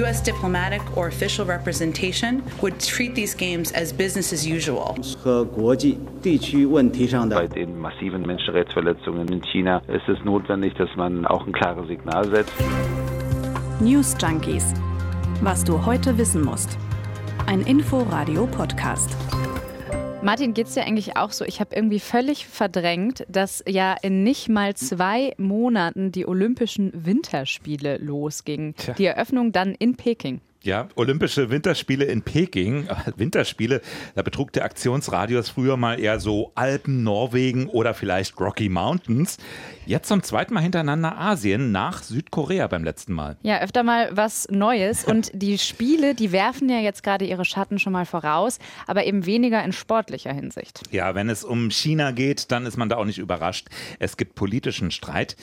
U.S. diplomatic or official representation would treat these games as business as usual. Bei den massiven Menschenrechtsverletzungen in China ist es notwendig, dass man auch ein klares Signal setzt. News Junkies. Was du heute wissen musst. Ein Info-Radio-Podcast. Martin, geht's dir eigentlich auch so? Ich habe irgendwie völlig verdrängt, dass ja in nicht mal zwei Monaten die Olympischen Winterspiele losgingen. Tja. Die Eröffnung dann in Peking. Ja, Olympische Winterspiele in Peking. Winterspiele, da betrug der Aktionsradius früher mal eher so Alpen, Norwegen oder vielleicht Rocky Mountains. Jetzt zum zweiten Mal hintereinander Asien nach Südkorea beim letzten Mal. Ja, öfter mal was Neues. Und die Spiele, die werfen ja jetzt gerade ihre Schatten schon mal voraus, aber eben weniger in sportlicher Hinsicht. Ja, wenn es um China geht, dann ist man da auch nicht überrascht. Es gibt politischen Streit.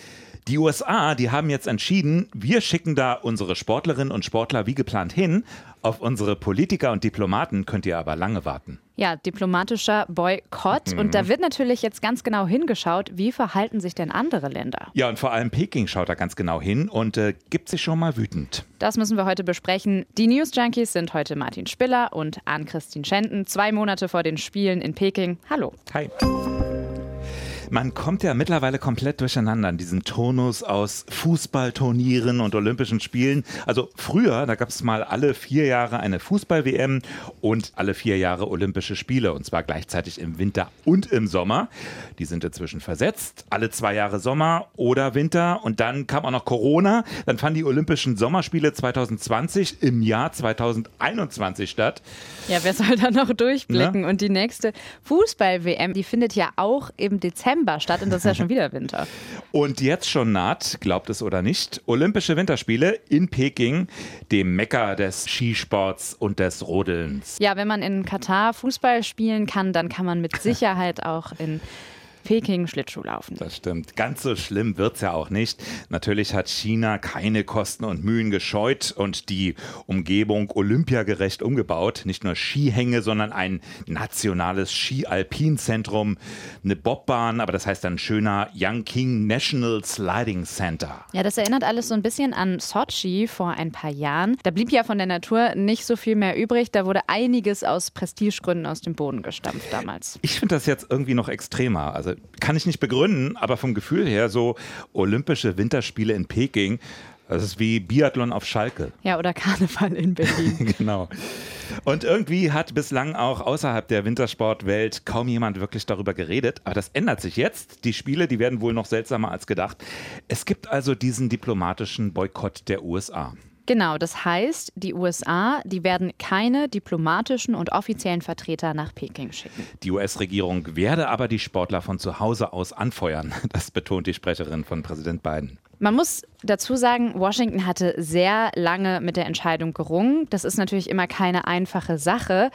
Die USA, die haben jetzt entschieden, wir schicken da unsere Sportlerinnen und Sportler wie geplant hin. Auf unsere Politiker und Diplomaten könnt ihr aber lange warten. Ja, diplomatischer Boykott. Und da wird natürlich jetzt ganz genau hingeschaut, wie verhalten sich denn andere Länder. Ja, und vor allem Peking schaut da ganz genau hin und äh, gibt sich schon mal wütend. Das müssen wir heute besprechen. Die News Junkies sind heute Martin Spiller und Ann-Christine Schenten. Zwei Monate vor den Spielen in Peking. Hallo. Hi. Man kommt ja mittlerweile komplett durcheinander in diesem Turnus aus Fußballturnieren und Olympischen Spielen. Also früher, da gab es mal alle vier Jahre eine Fußball-WM und alle vier Jahre Olympische Spiele und zwar gleichzeitig im Winter und im Sommer. Die sind inzwischen versetzt. Alle zwei Jahre Sommer oder Winter und dann kam auch noch Corona. Dann fanden die Olympischen Sommerspiele 2020 im Jahr 2021 statt. Ja, wer soll da noch durchblicken? Und die nächste Fußball-WM, die findet ja auch im Dezember statt und das ist ja schon wieder Winter. Und jetzt schon naht, glaubt es oder nicht, Olympische Winterspiele in Peking, dem Mekka des Skisports und des Rodelns. Ja, wenn man in Katar Fußball spielen kann, dann kann man mit Sicherheit auch in Peking Schlittschuh laufen. Das stimmt. Ganz so schlimm wird's ja auch nicht. Natürlich hat China keine Kosten und Mühen gescheut und die Umgebung olympiagerecht umgebaut. Nicht nur Skihänge, sondern ein nationales Ski-Alpin-Zentrum, eine Bobbahn, aber das heißt dann schöner Yangqing National Sliding Center. Ja, das erinnert alles so ein bisschen an Sochi vor ein paar Jahren. Da blieb ja von der Natur nicht so viel mehr übrig. Da wurde einiges aus Prestigegründen aus dem Boden gestampft damals. Ich finde das jetzt irgendwie noch extremer. Also kann ich nicht begründen, aber vom Gefühl her so Olympische Winterspiele in Peking, das ist wie Biathlon auf Schalke. Ja, oder Karneval in Berlin. genau. Und irgendwie hat bislang auch außerhalb der Wintersportwelt kaum jemand wirklich darüber geredet. Aber das ändert sich jetzt. Die Spiele, die werden wohl noch seltsamer als gedacht. Es gibt also diesen diplomatischen Boykott der USA. Genau, das heißt, die USA, die werden keine diplomatischen und offiziellen Vertreter nach Peking schicken. Die US-Regierung werde aber die Sportler von zu Hause aus anfeuern. Das betont die Sprecherin von Präsident Biden. Man muss dazu sagen, Washington hatte sehr lange mit der Entscheidung gerungen. Das ist natürlich immer keine einfache Sache.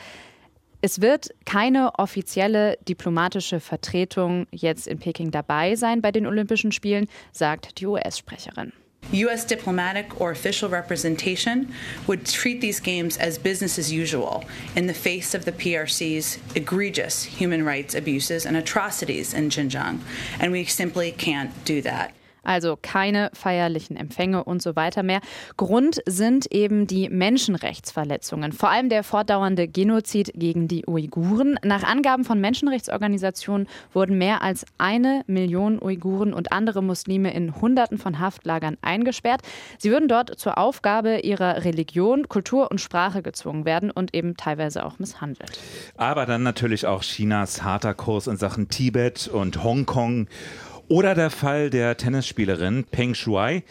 Es wird keine offizielle diplomatische Vertretung jetzt in Peking dabei sein bei den Olympischen Spielen, sagt die US-Sprecherin. U.S. diplomatic or official representation would treat these games as business as usual in the face of the PRC's egregious human rights abuses and atrocities in Xinjiang. And we simply can't do that. Also keine feierlichen Empfänge und so weiter mehr. Grund sind eben die Menschenrechtsverletzungen, vor allem der fortdauernde Genozid gegen die Uiguren. Nach Angaben von Menschenrechtsorganisationen wurden mehr als eine Million Uiguren und andere Muslime in Hunderten von Haftlagern eingesperrt. Sie würden dort zur Aufgabe ihrer Religion, Kultur und Sprache gezwungen werden und eben teilweise auch misshandelt. Aber dann natürlich auch Chinas harter Kurs in Sachen Tibet und Hongkong. Oder der Fall der Tennisspielerin Peng Shuai.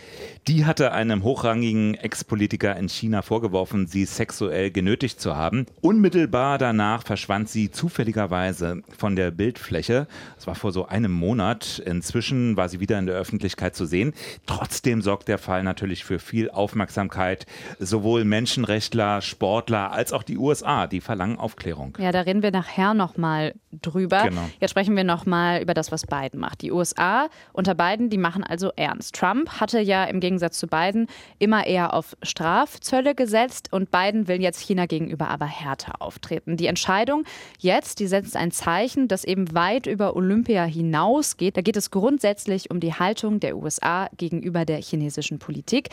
Die hatte einem hochrangigen Ex-Politiker in China vorgeworfen, sie sexuell genötigt zu haben. Unmittelbar danach verschwand sie zufälligerweise von der Bildfläche. Das war vor so einem Monat. Inzwischen war sie wieder in der Öffentlichkeit zu sehen. Trotzdem sorgt der Fall natürlich für viel Aufmerksamkeit. Sowohl Menschenrechtler, Sportler als auch die USA, die verlangen Aufklärung. Ja, da reden wir nachher nochmal drüber. Genau. Jetzt sprechen wir nochmal über das, was Biden macht. Die USA unter Biden, die machen also ernst. Trump hatte ja im Gegensatz zu Biden immer eher auf Strafzölle gesetzt und Biden will jetzt China gegenüber aber härter auftreten. Die Entscheidung jetzt, die setzt ein Zeichen, das eben weit über Olympia hinausgeht. Da geht es grundsätzlich um die Haltung der USA gegenüber der chinesischen Politik.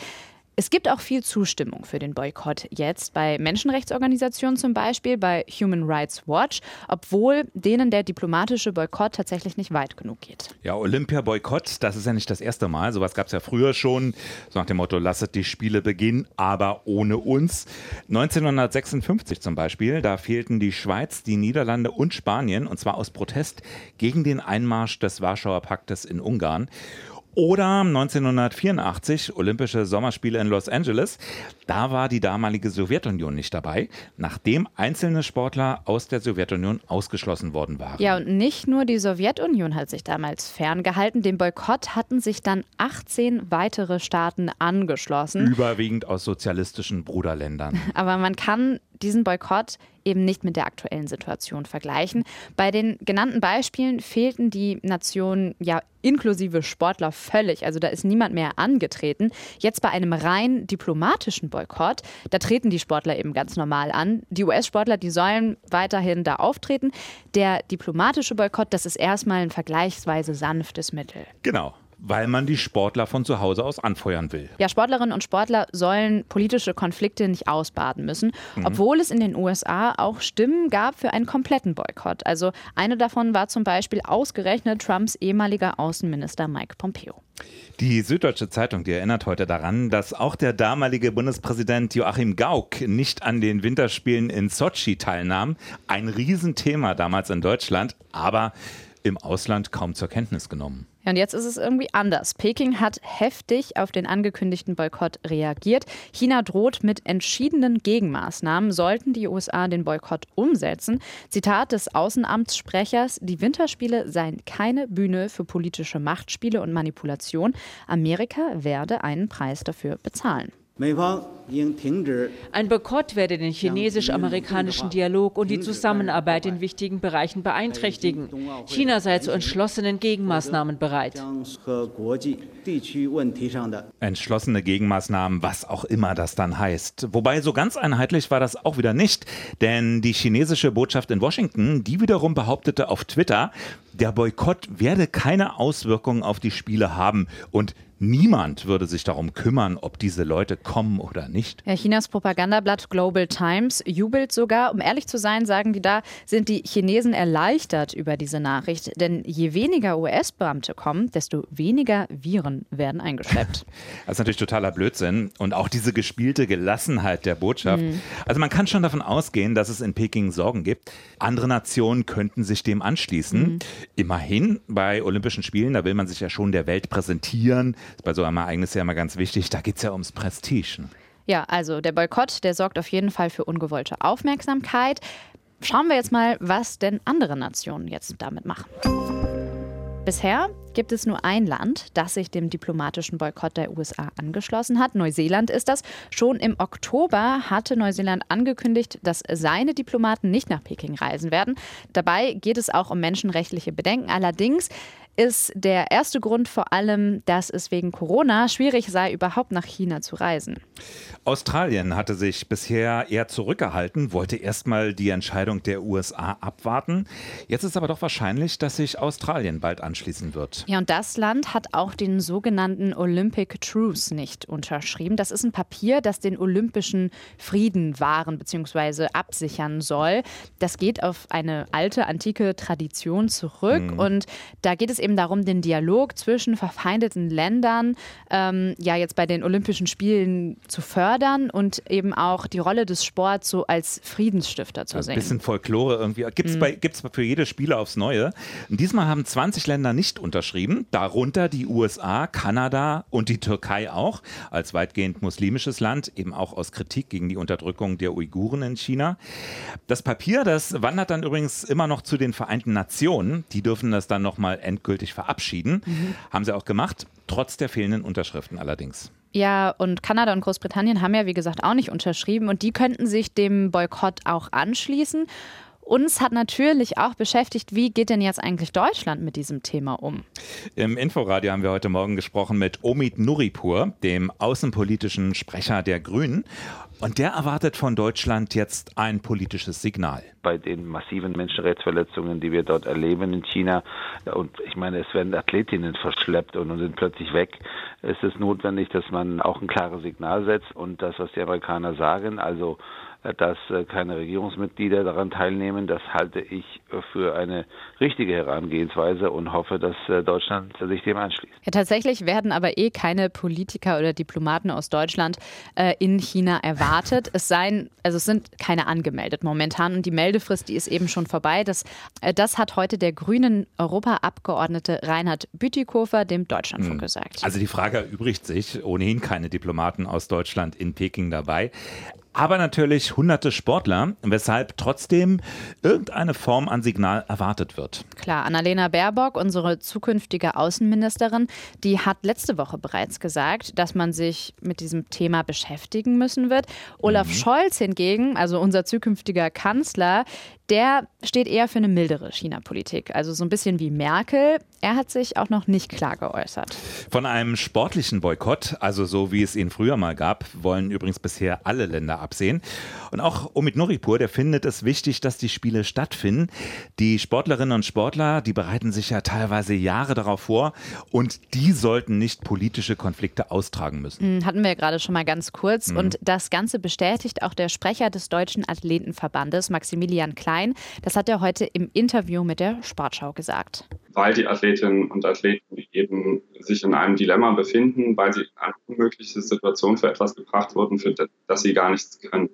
Es gibt auch viel Zustimmung für den Boykott jetzt bei Menschenrechtsorganisationen zum Beispiel, bei Human Rights Watch, obwohl denen der diplomatische Boykott tatsächlich nicht weit genug geht. Ja, Olympia-Boykott, das ist ja nicht das erste Mal. Sowas gab es ja früher schon, so nach dem Motto, lasset die Spiele beginnen, aber ohne uns. 1956 zum Beispiel, da fehlten die Schweiz, die Niederlande und Spanien, und zwar aus Protest gegen den Einmarsch des Warschauer Paktes in Ungarn. Oder 1984, Olympische Sommerspiele in Los Angeles. Da war die damalige Sowjetunion nicht dabei, nachdem einzelne Sportler aus der Sowjetunion ausgeschlossen worden waren. Ja, und nicht nur die Sowjetunion hat sich damals ferngehalten. Dem Boykott hatten sich dann 18 weitere Staaten angeschlossen. Überwiegend aus sozialistischen Bruderländern. Aber man kann diesen Boykott eben nicht mit der aktuellen Situation vergleichen. Bei den genannten Beispielen fehlten die Nationen ja inklusive Sportler völlig. Also da ist niemand mehr angetreten. Jetzt bei einem rein diplomatischen Boykott, da treten die Sportler eben ganz normal an. Die US-Sportler, die sollen weiterhin da auftreten. Der diplomatische Boykott, das ist erstmal ein vergleichsweise sanftes Mittel. Genau weil man die Sportler von zu Hause aus anfeuern will. Ja, Sportlerinnen und Sportler sollen politische Konflikte nicht ausbaden müssen, mhm. obwohl es in den USA auch Stimmen gab für einen kompletten Boykott. Also eine davon war zum Beispiel ausgerechnet Trumps ehemaliger Außenminister Mike Pompeo. Die Süddeutsche Zeitung, die erinnert heute daran, dass auch der damalige Bundespräsident Joachim Gauck nicht an den Winterspielen in Sochi teilnahm. Ein Riesenthema damals in Deutschland, aber im Ausland kaum zur Kenntnis genommen. Ja, und jetzt ist es irgendwie anders. Peking hat heftig auf den angekündigten Boykott reagiert. China droht mit entschiedenen Gegenmaßnahmen, sollten die USA den Boykott umsetzen. Zitat des Außenamtssprechers, die Winterspiele seien keine Bühne für politische Machtspiele und Manipulation. Amerika werde einen Preis dafür bezahlen. Ein Boykott werde den chinesisch-amerikanischen Dialog und die Zusammenarbeit in wichtigen Bereichen beeinträchtigen. China sei zu entschlossenen Gegenmaßnahmen bereit. Entschlossene Gegenmaßnahmen, was auch immer das dann heißt. Wobei so ganz einheitlich war das auch wieder nicht, denn die chinesische Botschaft in Washington, die wiederum behauptete auf Twitter, der Boykott werde keine Auswirkungen auf die Spiele haben und Niemand würde sich darum kümmern, ob diese Leute kommen oder nicht. Ja, Chinas Propagandablatt Global Times jubelt sogar. Um ehrlich zu sein, sagen die da, sind die Chinesen erleichtert über diese Nachricht. Denn je weniger US-Beamte kommen, desto weniger Viren werden eingeschleppt. Das ist natürlich totaler Blödsinn. Und auch diese gespielte Gelassenheit der Botschaft. Mhm. Also man kann schon davon ausgehen, dass es in Peking Sorgen gibt. Andere Nationen könnten sich dem anschließen. Mhm. Immerhin bei Olympischen Spielen, da will man sich ja schon der Welt präsentieren ist bei so einem Ereignis ja immer ganz wichtig, da geht es ja ums Prestige. Ja, also der Boykott, der sorgt auf jeden Fall für ungewollte Aufmerksamkeit. Schauen wir jetzt mal, was denn andere Nationen jetzt damit machen. Bisher gibt es nur ein Land, das sich dem diplomatischen Boykott der USA angeschlossen hat. Neuseeland ist das. Schon im Oktober hatte Neuseeland angekündigt, dass seine Diplomaten nicht nach Peking reisen werden. Dabei geht es auch um menschenrechtliche Bedenken. Allerdings ist der erste Grund vor allem, dass es wegen Corona schwierig sei, überhaupt nach China zu reisen. Australien hatte sich bisher eher zurückgehalten, wollte erstmal die Entscheidung der USA abwarten. Jetzt ist aber doch wahrscheinlich, dass sich Australien bald anschließen wird. Ja, und das Land hat auch den sogenannten Olympic Truce nicht unterschrieben. Das ist ein Papier, das den olympischen Frieden wahren bzw. absichern soll. Das geht auf eine alte, antike Tradition zurück. Mhm. Und da geht es eben darum, den Dialog zwischen verfeindeten Ländern ähm, ja jetzt bei den Olympischen Spielen zu fördern und eben auch die Rolle des Sports so als Friedensstifter zu sehen. Ein bisschen Folklore irgendwie. Gibt es mhm. für jede Spiele aufs Neue. Und diesmal haben 20 Länder nicht unterschrieben, darunter die USA, Kanada und die Türkei auch, als weitgehend muslimisches Land, eben auch aus Kritik gegen die Unterdrückung der Uiguren in China. Das Papier, das wandert dann übrigens immer noch zu den Vereinten Nationen. Die dürfen das dann nochmal endgültig endgültig verabschieden. Mhm. Haben sie auch gemacht, trotz der fehlenden Unterschriften allerdings. Ja, und Kanada und Großbritannien haben ja, wie gesagt, auch nicht unterschrieben und die könnten sich dem Boykott auch anschließen. Uns hat natürlich auch beschäftigt, wie geht denn jetzt eigentlich Deutschland mit diesem Thema um? Im Inforadio haben wir heute Morgen gesprochen mit Omid Nuripur, dem außenpolitischen Sprecher der Grünen. Und der erwartet von Deutschland jetzt ein politisches Signal. Bei den massiven Menschenrechtsverletzungen, die wir dort erleben in China, und ich meine, es werden Athletinnen verschleppt und sind plötzlich weg, ist es notwendig, dass man auch ein klares Signal setzt und das, was die Amerikaner sagen, also dass äh, keine Regierungsmitglieder daran teilnehmen. Das halte ich für eine richtige Herangehensweise und hoffe, dass äh, Deutschland sich dem anschließt. Ja, tatsächlich werden aber eh keine Politiker oder Diplomaten aus Deutschland äh, in China erwartet. Es seien, also es sind keine angemeldet momentan und die Meldefrist, die ist eben schon vorbei. Das, äh, das hat heute der grünen Europaabgeordnete Reinhard Bütikofer dem Deutschlandfunk hm. gesagt. Also die Frage erübrigt sich, ohnehin keine Diplomaten aus Deutschland in Peking dabei aber natürlich hunderte Sportler, weshalb trotzdem irgendeine Form an Signal erwartet wird. Klar, Annalena Baerbock, unsere zukünftige Außenministerin, die hat letzte Woche bereits gesagt, dass man sich mit diesem Thema beschäftigen müssen wird. Olaf mhm. Scholz hingegen, also unser zukünftiger Kanzler, der steht eher für eine mildere China-Politik, also so ein bisschen wie Merkel. Er hat sich auch noch nicht klar geäußert. Von einem sportlichen Boykott, also so wie es ihn früher mal gab, wollen übrigens bisher alle Länder absehen. Und auch Omid Noripur, der findet es wichtig, dass die Spiele stattfinden. Die Sportlerinnen und Sportler, die bereiten sich ja teilweise Jahre darauf vor und die sollten nicht politische Konflikte austragen müssen. Hm, hatten wir ja gerade schon mal ganz kurz. Mhm. Und das Ganze bestätigt auch der Sprecher des Deutschen Athletenverbandes, Maximilian Klein. Das hat er heute im Interview mit der Sportschau gesagt. Weil die Athletinnen und Athleten eben sich in einem Dilemma befinden, weil sie in eine unmögliche Situation für etwas gebracht wurden, für das sie gar nichts können.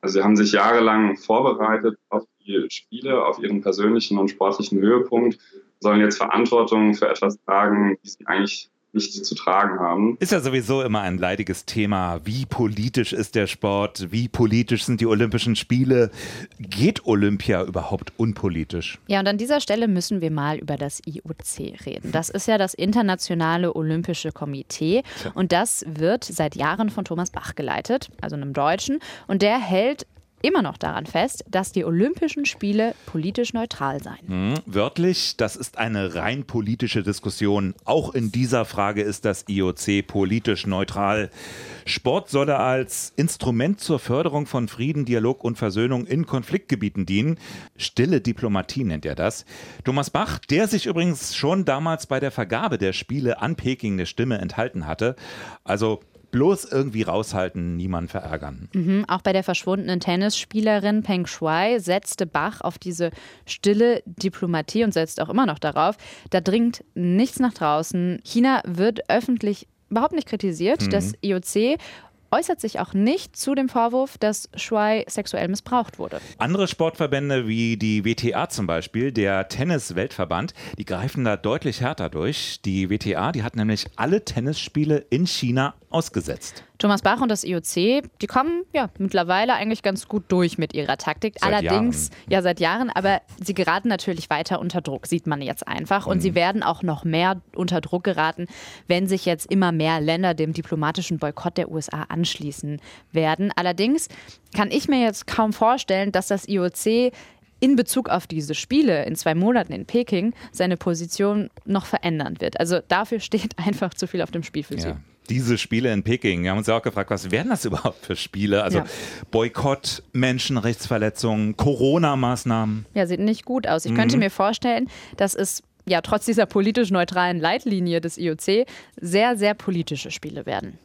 Also sie haben sich jahrelang vorbereitet auf die Spiele, auf ihren persönlichen und sportlichen Höhepunkt, sollen jetzt Verantwortung für etwas tragen, die sie eigentlich nicht zu tragen haben. Ist ja sowieso immer ein leidiges Thema. Wie politisch ist der Sport? Wie politisch sind die Olympischen Spiele? Geht Olympia überhaupt unpolitisch? Ja, und an dieser Stelle müssen wir mal über das IOC reden. Das ist ja das Internationale Olympische Komitee und das wird seit Jahren von Thomas Bach geleitet, also einem Deutschen. Und der hält immer noch daran fest, dass die Olympischen Spiele politisch neutral seien. Mhm, wörtlich, das ist eine rein politische Diskussion. Auch in dieser Frage ist das IOC politisch neutral. Sport solle als Instrument zur Förderung von Frieden, Dialog und Versöhnung in Konfliktgebieten dienen. Stille Diplomatie nennt er das. Thomas Bach, der sich übrigens schon damals bei der Vergabe der Spiele an Peking eine Stimme enthalten hatte. Also bloß irgendwie raushalten, niemanden verärgern. Mhm, auch bei der verschwundenen Tennisspielerin Peng Shuai setzte Bach auf diese stille Diplomatie und setzt auch immer noch darauf. Da dringt nichts nach draußen. China wird öffentlich überhaupt nicht kritisiert. Mhm. Das IOC äußert sich auch nicht zu dem Vorwurf, dass Shuai sexuell missbraucht wurde. Andere Sportverbände wie die WTA zum Beispiel, der Tennis-Weltverband, die greifen da deutlich härter durch. Die WTA, die hat nämlich alle Tennisspiele in China ausgesetzt. Thomas Bach und das IOC, die kommen ja mittlerweile eigentlich ganz gut durch mit ihrer Taktik. Seit Allerdings, Jahren. ja, seit Jahren, aber sie geraten natürlich weiter unter Druck, sieht man jetzt einfach. Und mhm. sie werden auch noch mehr unter Druck geraten, wenn sich jetzt immer mehr Länder dem diplomatischen Boykott der USA anschließen werden. Allerdings kann ich mir jetzt kaum vorstellen, dass das IOC in Bezug auf diese Spiele in zwei Monaten in Peking seine Position noch verändern wird. Also dafür steht einfach zu viel auf dem Spiel für sie diese Spiele in Peking. Wir haben uns ja auch gefragt, was wären das überhaupt für Spiele? Also ja. Boykott, Menschenrechtsverletzungen, Corona-Maßnahmen. Ja, sieht nicht gut aus. Ich mhm. könnte mir vorstellen, dass es ja trotz dieser politisch neutralen Leitlinie des IOC sehr, sehr politische Spiele werden.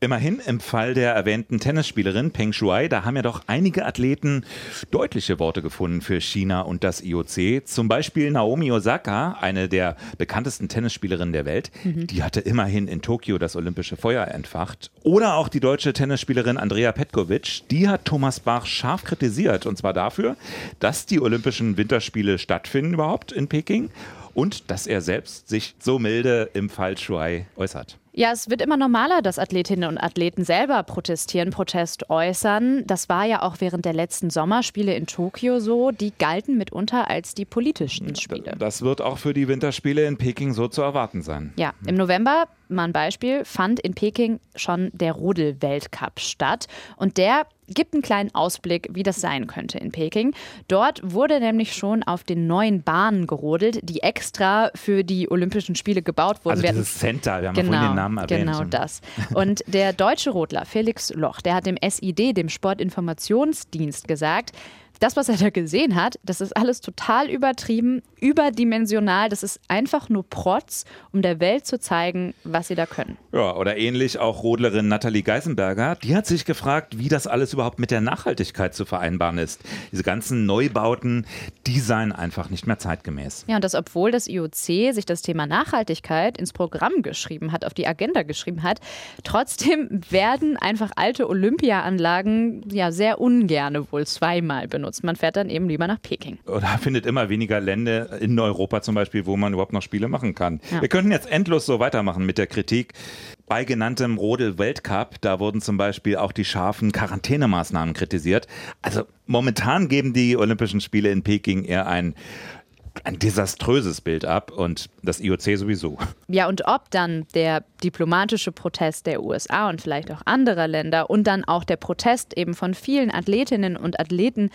Immerhin im Fall der erwähnten Tennisspielerin Peng Shuai, da haben ja doch einige Athleten deutliche Worte gefunden für China und das IOC. Zum Beispiel Naomi Osaka, eine der bekanntesten Tennisspielerinnen der Welt, mhm. die hatte immerhin in Tokio das olympische Feuer entfacht. Oder auch die deutsche Tennisspielerin Andrea Petkovic, die hat Thomas Bach scharf kritisiert und zwar dafür, dass die Olympischen Winterspiele stattfinden überhaupt in Peking und dass er selbst sich so milde im Fall Shuai äußert. Ja, es wird immer normaler, dass Athletinnen und Athleten selber protestieren, Protest äußern. Das war ja auch während der letzten Sommerspiele in Tokio so. Die galten mitunter als die politischsten Spiele. Das wird auch für die Winterspiele in Peking so zu erwarten sein. Ja, im November mal ein Beispiel, fand in Peking schon der Rodel-Weltcup statt. Und der gibt einen kleinen Ausblick, wie das sein könnte in Peking. Dort wurde nämlich schon auf den neuen Bahnen gerodelt, die extra für die Olympischen Spiele gebaut wurden. Also dieses Center, wir haben genau, den Namen erwähnt. Genau das. Und der deutsche Rodler Felix Loch, der hat dem SID, dem Sportinformationsdienst, gesagt, das, was er da gesehen hat, das ist alles total übertrieben, überdimensional. Das ist einfach nur Protz, um der Welt zu zeigen, was sie da können. Ja, oder ähnlich auch Rodlerin Nathalie Geisenberger. Die hat sich gefragt, wie das alles überhaupt mit der Nachhaltigkeit zu vereinbaren ist. Diese ganzen Neubauten, die seien einfach nicht mehr zeitgemäß. Ja, und das, obwohl das IOC sich das Thema Nachhaltigkeit ins Programm geschrieben hat, auf die Agenda geschrieben hat. Trotzdem werden einfach alte Olympiaanlagen ja sehr ungerne wohl zweimal benutzt. Man fährt dann eben lieber nach Peking. Oder findet immer weniger Länder in Europa zum Beispiel, wo man überhaupt noch Spiele machen kann. Ja. Wir könnten jetzt endlos so weitermachen mit der Kritik. Bei genanntem Rodel-Weltcup, da wurden zum Beispiel auch die scharfen Quarantänemaßnahmen kritisiert. Also momentan geben die Olympischen Spiele in Peking eher ein ein desaströses Bild ab und das IOC sowieso. Ja, und ob dann der diplomatische Protest der USA und vielleicht auch anderer Länder und dann auch der Protest eben von vielen Athletinnen und Athleten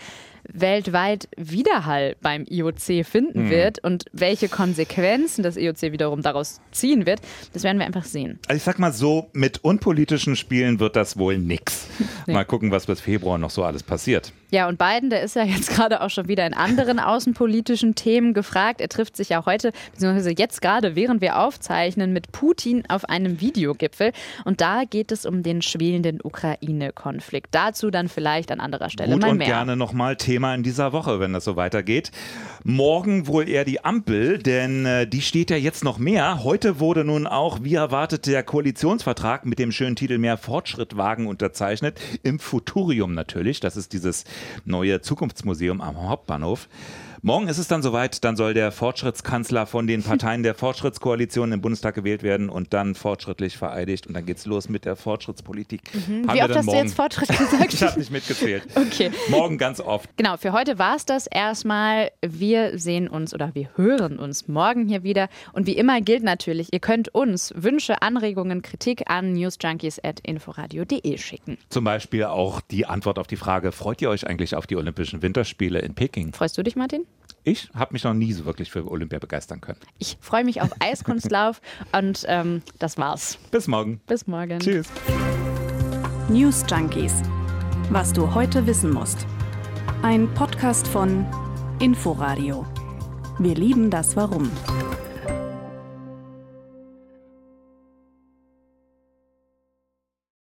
weltweit Widerhall beim IOC finden Mhm. wird und welche Konsequenzen das IOC wiederum daraus ziehen wird, das werden wir einfach sehen. Also ich sag mal so, mit unpolitischen Spielen wird das wohl nix. Nee. Mal gucken, was bis Februar noch so alles passiert. Ja, und Biden, der ist ja jetzt gerade auch schon wieder in anderen außenpolitischen Themen gefragt. Er trifft sich ja heute, beziehungsweise jetzt gerade, während wir aufzeichnen, mit Putin auf einem Videogipfel. Und da geht es um den schwelenden Ukraine-Konflikt. Dazu dann vielleicht an anderer Stelle Gut mal und mehr. gerne nochmal Thema in dieser Woche, wenn das so weitergeht. Morgen wohl eher die Ampel, denn äh, die steht ja jetzt noch mehr. Heute wurde nun auch, wie erwartet, der Koalitionsvertrag mit dem schönen Titel Mehr Fortschritt wagen unterzeichnet. Im Futurium natürlich. Das ist dieses neue Zukunftsmuseum am Hauptbahnhof. Morgen ist es dann soweit, dann soll der Fortschrittskanzler von den Parteien der Fortschrittskoalition im Bundestag gewählt werden und dann fortschrittlich vereidigt und dann geht's los mit der Fortschrittspolitik. Mhm. Haben Wie oft hast du morgen- jetzt Fortschritt gesagt? ich habe nicht mitgezählt. Okay. Morgen ganz oft. Genau, für heute war es das erstmal. Wir sehen uns oder wir hören uns morgen hier wieder. Und wie immer gilt natürlich, ihr könnt uns Wünsche, Anregungen, Kritik an newsjunkies.inforadio.de schicken. Zum Beispiel auch die Antwort auf die Frage, freut ihr euch eigentlich auf die Olympischen Winterspiele in Peking? Freust du dich, Martin? Ich habe mich noch nie so wirklich für Olympia begeistern können. Ich freue mich auf Eiskunstlauf und ähm, das war's. Bis morgen. Bis morgen. Tschüss. News Junkies. Was du heute wissen musst. Ein Podcast von Inforadio. Wir lieben das Warum.